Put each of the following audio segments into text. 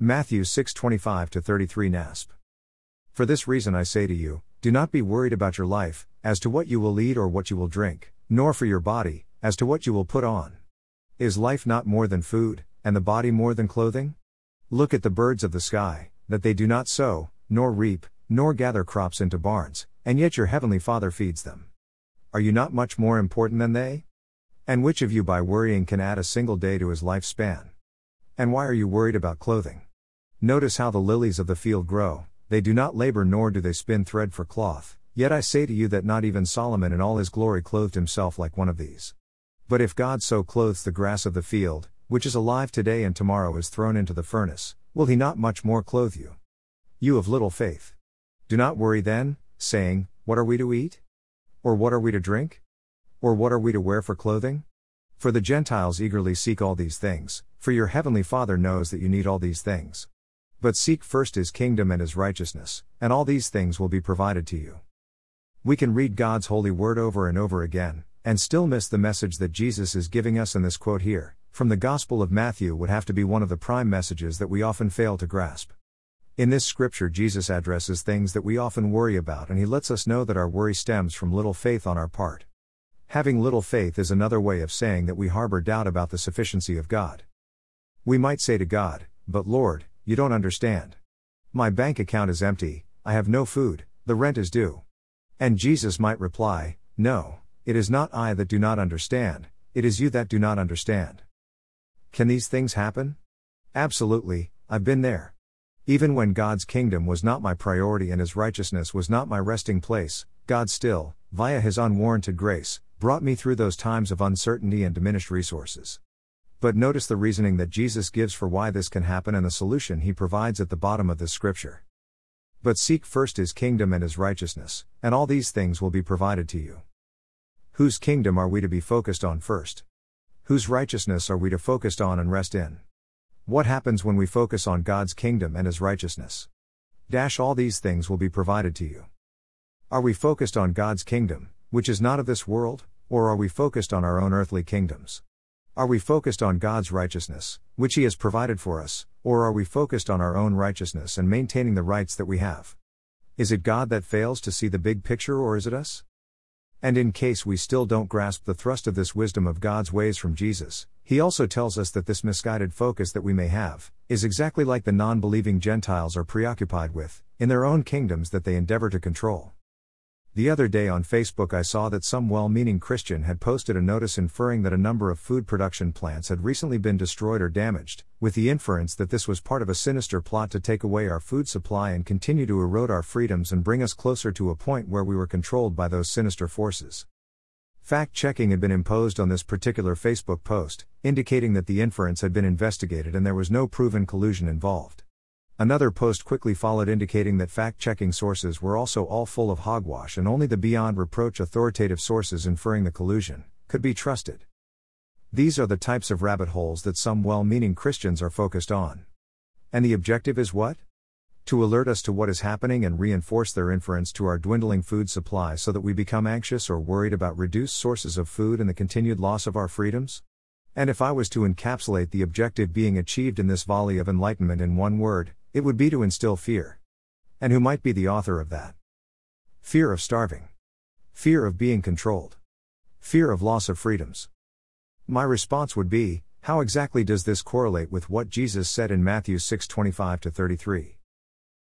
Matthew 6:25 33 NASB. For this reason I say to you, do not be worried about your life, as to what you will eat or what you will drink, nor for your body, as to what you will put on. Is life not more than food, and the body more than clothing? Look at the birds of the sky, that they do not sow, nor reap, nor gather crops into barns, and yet your heavenly Father feeds them. Are you not much more important than they? And which of you by worrying can add a single day to his lifespan? And why are you worried about clothing? Notice how the lilies of the field grow, they do not labor nor do they spin thread for cloth, yet I say to you that not even Solomon in all his glory clothed himself like one of these. But if God so clothes the grass of the field, which is alive today and tomorrow is thrown into the furnace, will he not much more clothe you? You of little faith. Do not worry then, saying, What are we to eat? Or what are we to drink? Or what are we to wear for clothing? For the Gentiles eagerly seek all these things, for your heavenly Father knows that you need all these things. But seek first his kingdom and his righteousness, and all these things will be provided to you. We can read God's holy word over and over again, and still miss the message that Jesus is giving us in this quote here, from the Gospel of Matthew, would have to be one of the prime messages that we often fail to grasp. In this scripture, Jesus addresses things that we often worry about, and he lets us know that our worry stems from little faith on our part. Having little faith is another way of saying that we harbor doubt about the sufficiency of God. We might say to God, But Lord, you don't understand. My bank account is empty, I have no food, the rent is due. And Jesus might reply, No, it is not I that do not understand, it is you that do not understand. Can these things happen? Absolutely, I've been there. Even when God's kingdom was not my priority and his righteousness was not my resting place, God still, via his unwarranted grace, brought me through those times of uncertainty and diminished resources. But notice the reasoning that Jesus gives for why this can happen and the solution he provides at the bottom of this scripture. But seek first his kingdom and his righteousness, and all these things will be provided to you. Whose kingdom are we to be focused on first? Whose righteousness are we to focus on and rest in? What happens when we focus on God's kingdom and his righteousness? Dash all these things will be provided to you. Are we focused on God's kingdom, which is not of this world, or are we focused on our own earthly kingdoms? Are we focused on God's righteousness, which He has provided for us, or are we focused on our own righteousness and maintaining the rights that we have? Is it God that fails to see the big picture or is it us? And in case we still don't grasp the thrust of this wisdom of God's ways from Jesus, he also tells us that this misguided focus that we may have is exactly like the non believing Gentiles are preoccupied with, in their own kingdoms that they endeavor to control. The other day on Facebook, I saw that some well meaning Christian had posted a notice inferring that a number of food production plants had recently been destroyed or damaged, with the inference that this was part of a sinister plot to take away our food supply and continue to erode our freedoms and bring us closer to a point where we were controlled by those sinister forces. Fact checking had been imposed on this particular Facebook post, indicating that the inference had been investigated and there was no proven collusion involved. Another post quickly followed indicating that fact checking sources were also all full of hogwash and only the beyond reproach authoritative sources inferring the collusion could be trusted. These are the types of rabbit holes that some well meaning Christians are focused on. And the objective is what? To alert us to what is happening and reinforce their inference to our dwindling food supply so that we become anxious or worried about reduced sources of food and the continued loss of our freedoms? And if I was to encapsulate the objective being achieved in this volley of enlightenment in one word, it would be to instill fear. And who might be the author of that? Fear of starving. Fear of being controlled. Fear of loss of freedoms. My response would be, how exactly does this correlate with what Jesus said in Matthew 6:25 to 33?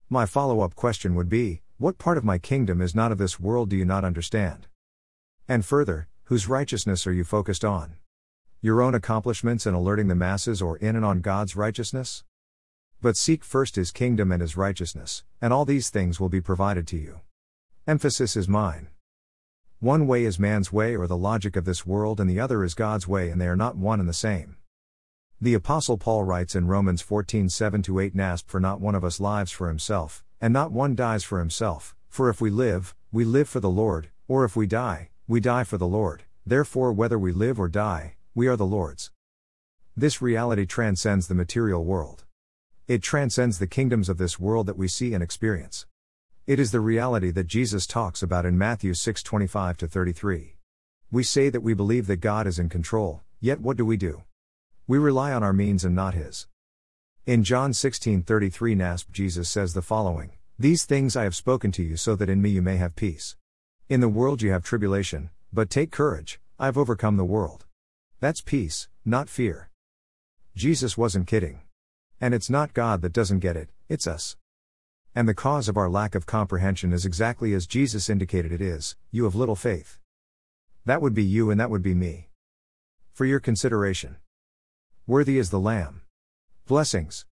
My follow-up question would be, what part of my kingdom is not of this world do you not understand? And further, whose righteousness are you focused on? Your own accomplishments in alerting the masses or in and on God's righteousness? But seek first his kingdom and his righteousness, and all these things will be provided to you. Emphasis is mine. One way is man's way or the logic of this world, and the other is God's way, and they are not one and the same. The Apostle Paul writes in Romans 14 7 8 NASB, For not one of us lives for himself, and not one dies for himself, for if we live, we live for the Lord, or if we die, we die for the Lord, therefore, whether we live or die, we are the Lord's. This reality transcends the material world. It transcends the kingdoms of this world that we see and experience. It is the reality that Jesus talks about in Matthew 6:25 to 33. We say that we believe that God is in control, yet what do we do? We rely on our means and not his. In John 16:33 NASB Jesus says the following: These things I have spoken to you so that in me you may have peace. In the world you have tribulation, but take courage, I have overcome the world. That's peace, not fear. Jesus wasn't kidding. And it's not God that doesn't get it, it's us. And the cause of our lack of comprehension is exactly as Jesus indicated it is you have little faith. That would be you and that would be me. For your consideration. Worthy is the Lamb. Blessings.